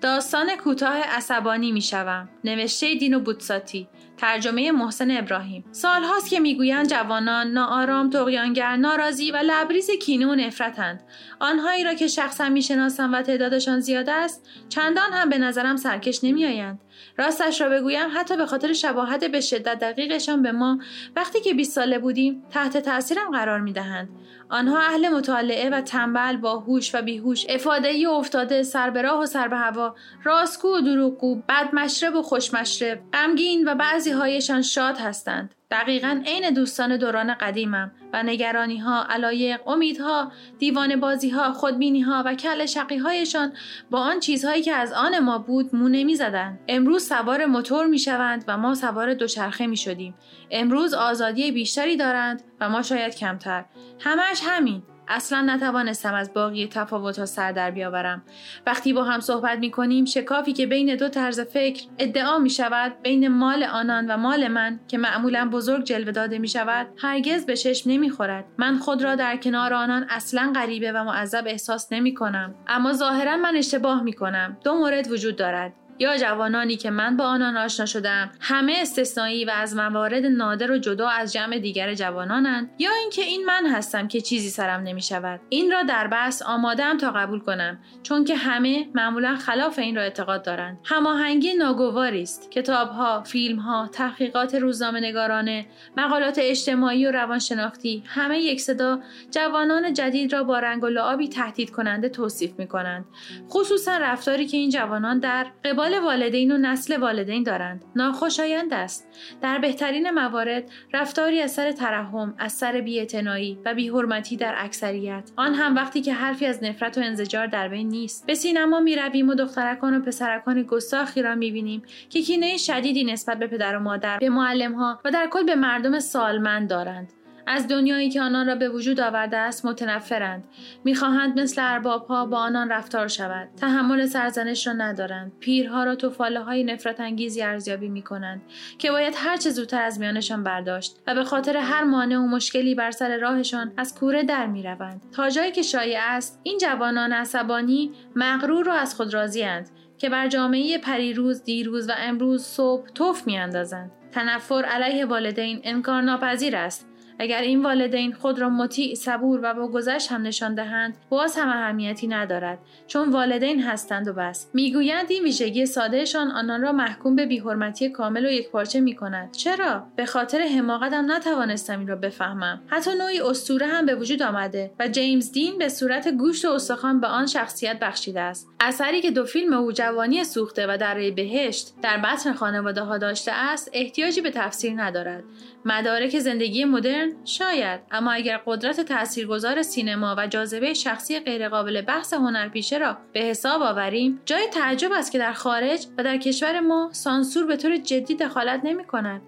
داستان کوتاه عصبانی می‌شوم. نوشته دینو بوتساتی ترجمه محسن ابراهیم. سالهاست که می‌گویند جوانان ناآرام تقیانگر ناراضی و لبریز کینه و نفرتند. آنهایی را که شخصا می‌شناسم و تعدادشان زیاد است چندان هم به نظرم سرکش نمیآیند. راستش را بگویم حتی به خاطر شباهت به شدت دقیقشان به ما وقتی که 20 ساله بودیم تحت تاثیرم قرار می‌دهند. آنها اهل مطالعه و تنبل با هوش و بیهوش. افاده و افتاده سر به راه و سر به هوا. راستگو و دروغگو بد مشرب و خوش مشرب غمگین و بعضی هایشان شاد هستند. دقیقا عین دوستان دوران قدیمم و نگرانی ها، علایق، امیدها، دیوان بازی ها، خودبینی ها و کل شقی هایشان با آن چیزهایی که از آن ما بود مو نمی زدن. امروز سوار موتور می شوند و ما سوار دوچرخه می شدیم. امروز آزادی بیشتری دارند و ما شاید کمتر. همش همین. اصلا نتوانستم از باقی تفاوتها سر در بیاورم. وقتی با هم صحبت می کنیم شکافی که بین دو طرز فکر ادعا می شود بین مال آنان و مال من که معمولا بزرگ جلوه داده می شود هرگز به چشم نمی خورد من خود را در کنار آنان اصلا غریبه و معذب احساس نمی کنم اما ظاهرا من اشتباه می کنم دو مورد وجود دارد. یا جوانانی که من با آنان آشنا شدم همه استثنایی و از موارد نادر و جدا از جمع دیگر جوانانند. یا اینکه این من هستم که چیزی سرم نمی شود این را در بحث آمادم تا قبول کنم چون که همه معمولا خلاف این را اعتقاد دارند. هماهنگی ناگواری است. کتابها فیلمها تحقیقات روزنامه نگارانه مقالات اجتماعی و روانشناختی همه یک صدا جوانان جدید را با رنگ و لعابی تهدید کننده توصیف می کنند خصوصا رفتاری که این جوانان در قبال والدین و نسل والدین دارند. ناخوشایند است. در بهترین موارد رفتاری از سر ترحم از سر بیاعتنایی و بیحرمتی در اکثریت. آن هم وقتی که حرفی از نفرت و انزجار در بین نیست. به سینما می‌رویم و دخترکان و پسرکان گستاخی را می‌بینیم که کینه شدیدی نسبت به پدر و مادر به معلمها و در کل به مردم سالمند دارند. از دنیایی که آنان را به وجود آورده است متنفرند. می‌خواهند مثل اربابها با آنان رفتار شود. تحمل سرزنش را ندارند. پیرها را توفاله های نفرت انگیزی ارزیابی می‌کنند که باید هرچه زودتر از میانشان برداشت و به خاطر هر مانع و مشکلی بر سر راهشان از کوره در می‌روند. تا جایی که شایع است این جوانان عصبانی مغرور و از خود راضیاند که بر جامعه پریروز دیروز و امروز صبح توف میاندازند. تنفر علیه والدین انکار ناپذیر است. اگر این والدین خود را مطیع صبور و با گذشت هم نشان دهند باز هم اهمیتی ندارد چون والدین هستند و بس. می‌گویند این ویژگی سادهشان آنان را محکوم به بیحرمتی کامل و یکپارچه می‌کند. چرا؟ به خاطر حماقتم نتوانستم این را بفهمم. حتی نوعی اسطوره هم به وجود آمده و جیمز دین به صورت گوشت و استخوان به آن شخصیت بخشیده است. اثری که دو فیلم او جوانی سوخته و در بهشت در بطن خانواده ها داشته است احتیاجی به تفسیر ندارد. مدارک زندگی مدرن شاید اما اگر قدرت تاثیرگذار سینما و جاذبه شخصی غیرقابل بحث هنرپیشه را به حساب آوریم جای تعجب است که در خارج و در کشور ما سانسور به طور جدی دخالت نمی کند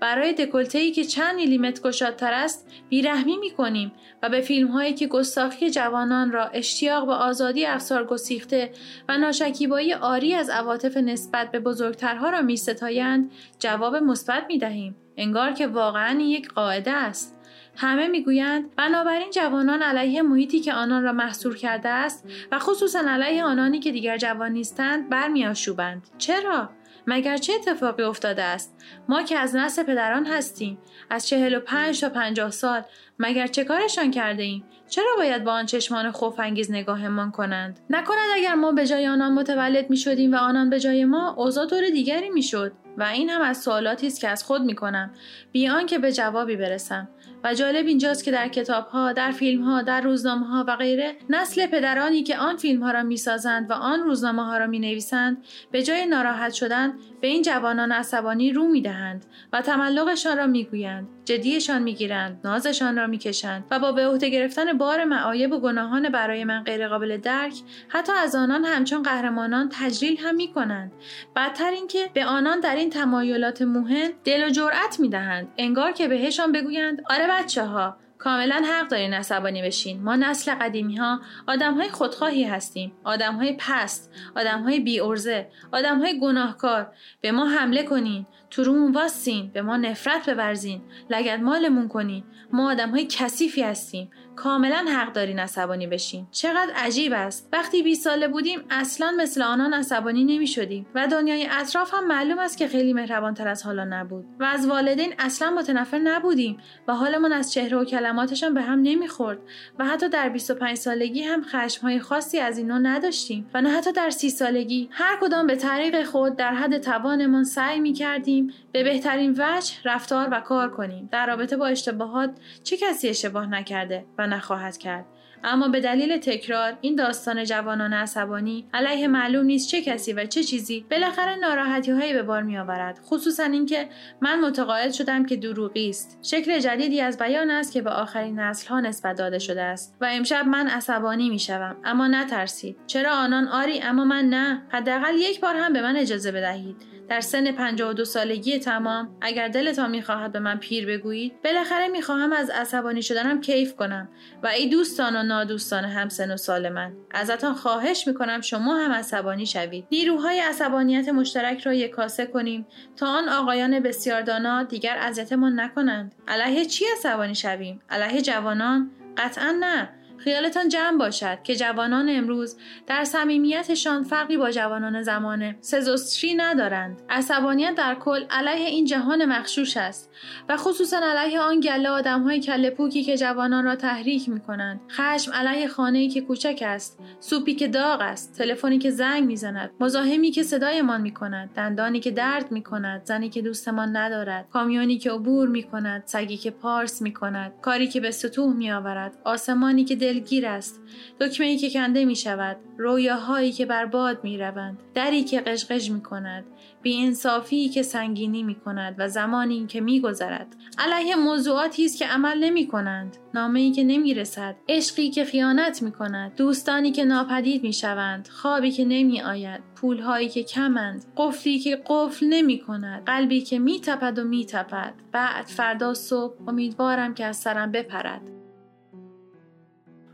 برای دکلته ای که چند میلیمتر گشادتر است بیرحمی می کنیم و به فیلم هایی که گستاخی جوانان را اشتیاق به آزادی افسار گسیخته و ناشکیبایی آری از عواطف نسبت به بزرگترها را می ستایند جواب مثبت می دهیم. انگار که واقعا یک قاعده است. همه می‌گویند بنابراین جوانان علیه محیطی که آنان را محصور کرده است و خصوصا علیه آنانی که دیگر جوان نیستند برمیآشوبند چرا مگر چه اتفاقی افتاده است؟ ما که از نسل پدران هستیم. از چهل و پنج تا پنجاه سال مگر چه کارشان کرده ایم؟ چرا باید با آن چشمان انگیز نگاهمان کنند؟ نکند اگر ما به جای آنان متولد می شدیم و آنان به جای ما اوضاع طور دیگری می شد و این هم از سوالاتی است که از خود می کنم بیان که به جوابی برسم و جالب اینجاست که در کتاب ها، در فیلم ها، در روزنامه ها و غیره نسل پدرانی که آن فیلم ها را می سازند و آن روزنامه ها را می نویسند به جای ناراحت شدن به این جوانان عصبانی رو می دهند و تملقشان را می گویند. جدیشان می گیرند، نازشان را می کشند و با به عهده گرفتن بار معایب و گناهان برای من غیرقابل درک حتی از آنان همچون قهرمانان تجلیل هم می کنند. بدتر اینکه به آنان در تمایلات موهن دل و جرأت می دهند. انگار که بهشان بگویند آره بچه ها کاملا حق دارین عصبانی بشین. ما نسل قدیمی ها آدم های خودخواهی هستیم. آدم های پست آدم های بی ارزه آدم های گناهکار. به ما حمله کنین. تو رومون واسین. به ما نفرت بورزین. لگت مالمون کنین. ما آدم های کثیفی هستیم. کاملا حق دارین عصبانی بشین. چقدر عجیب است. وقتی 20 ساله بودیم اصلا مثل آنان عصبانی نمی شدیم و دنیای اطراف هم معلوم است که خیلی مهربانتر از حالا نبود. و از والدین اصلا متنفر نبودیم و حالمون از چهره و کلماتشان به هم نمی‌خورد و حتی در 25 سالگی هم خشمهای خاصی از این نداشتیم و نه حتی در 30 سالگی. هر کدام به طریق خود در حد توانمان سعی می کردیم به بهترین وجه رفتار و کار کنیم. در رابطه با اشتباهات چه کسی اشتباه نکرده و نخواهد کرد؟ اما به دلیل تکرار این داستان جوانان عصبانی علیه معلوم نیست چه کسی و چه چیزی بالاخره ناراحتی هایی به بار می آورد خصوصا اینکه من متقاعد شدم که دروغی است. شکل جدیدی از بیان است که به آخرین نسل ها نسبت داده شده است و امشب من عصبانی می شوم اما نترسید. چرا آنان آری اما من نه. حداقل یک بار هم به من اجازه بدهید. در سن 52 سالگی تمام اگر دلتان می‌خواهد به من پیر بگویید بالاخره می‌خواهم از عصبانی شدنم کیف کنم و ای دوستان و نادوستان همسن و سال من. ازتان خواهش می‌کنم شما هم عصبانی شوید. نیروهای عصبانیت مشترک را یک کاسه کنیم تا آن آقایان بسیار دانا دیگر اذیتمان نکنند. علیه چی عصبانی شویم؟ علیه جوانان؟ قطعا نه. خیالتان جمع باشد که جوانان امروز در صمیمیتشان فرقی با جوانان زمان سزوستری ندارند. عصبانیت در کل علیه این جهان مخشوش است و خصوصا علیه آن گله آدمهای کله پوکی که جوانان را تحریک می کنند خشم علیه خانه که کوچک است سوپی که داغ است تلفنی که زنگ می‌زند مزاحمی که صدایمان می کند دندانی که درد می کند زنی که دوستمان ندارد کامیونی که عبور می کند سگی که پارس می کند کاری که به سطوح می آورد آسمانی که دلگیر است. دکمه ای که کنده می شود رویاهایی که برباد می روند دری که قشقش می کند انصافی که سنگینی می کند و زمانی که می گذرد علیه موضوعاتی است که عمل نمی کنند نامه ای که نمی رسد عشقی که خیانت می کند دوستانی که ناپدید می شوند خوابی که نمی آید پولهایی که کمند قفلی که قفل نمی کند قلبی که می تپد و می تپد بعد فردا صبح امیدوارم که از سرم بپرد.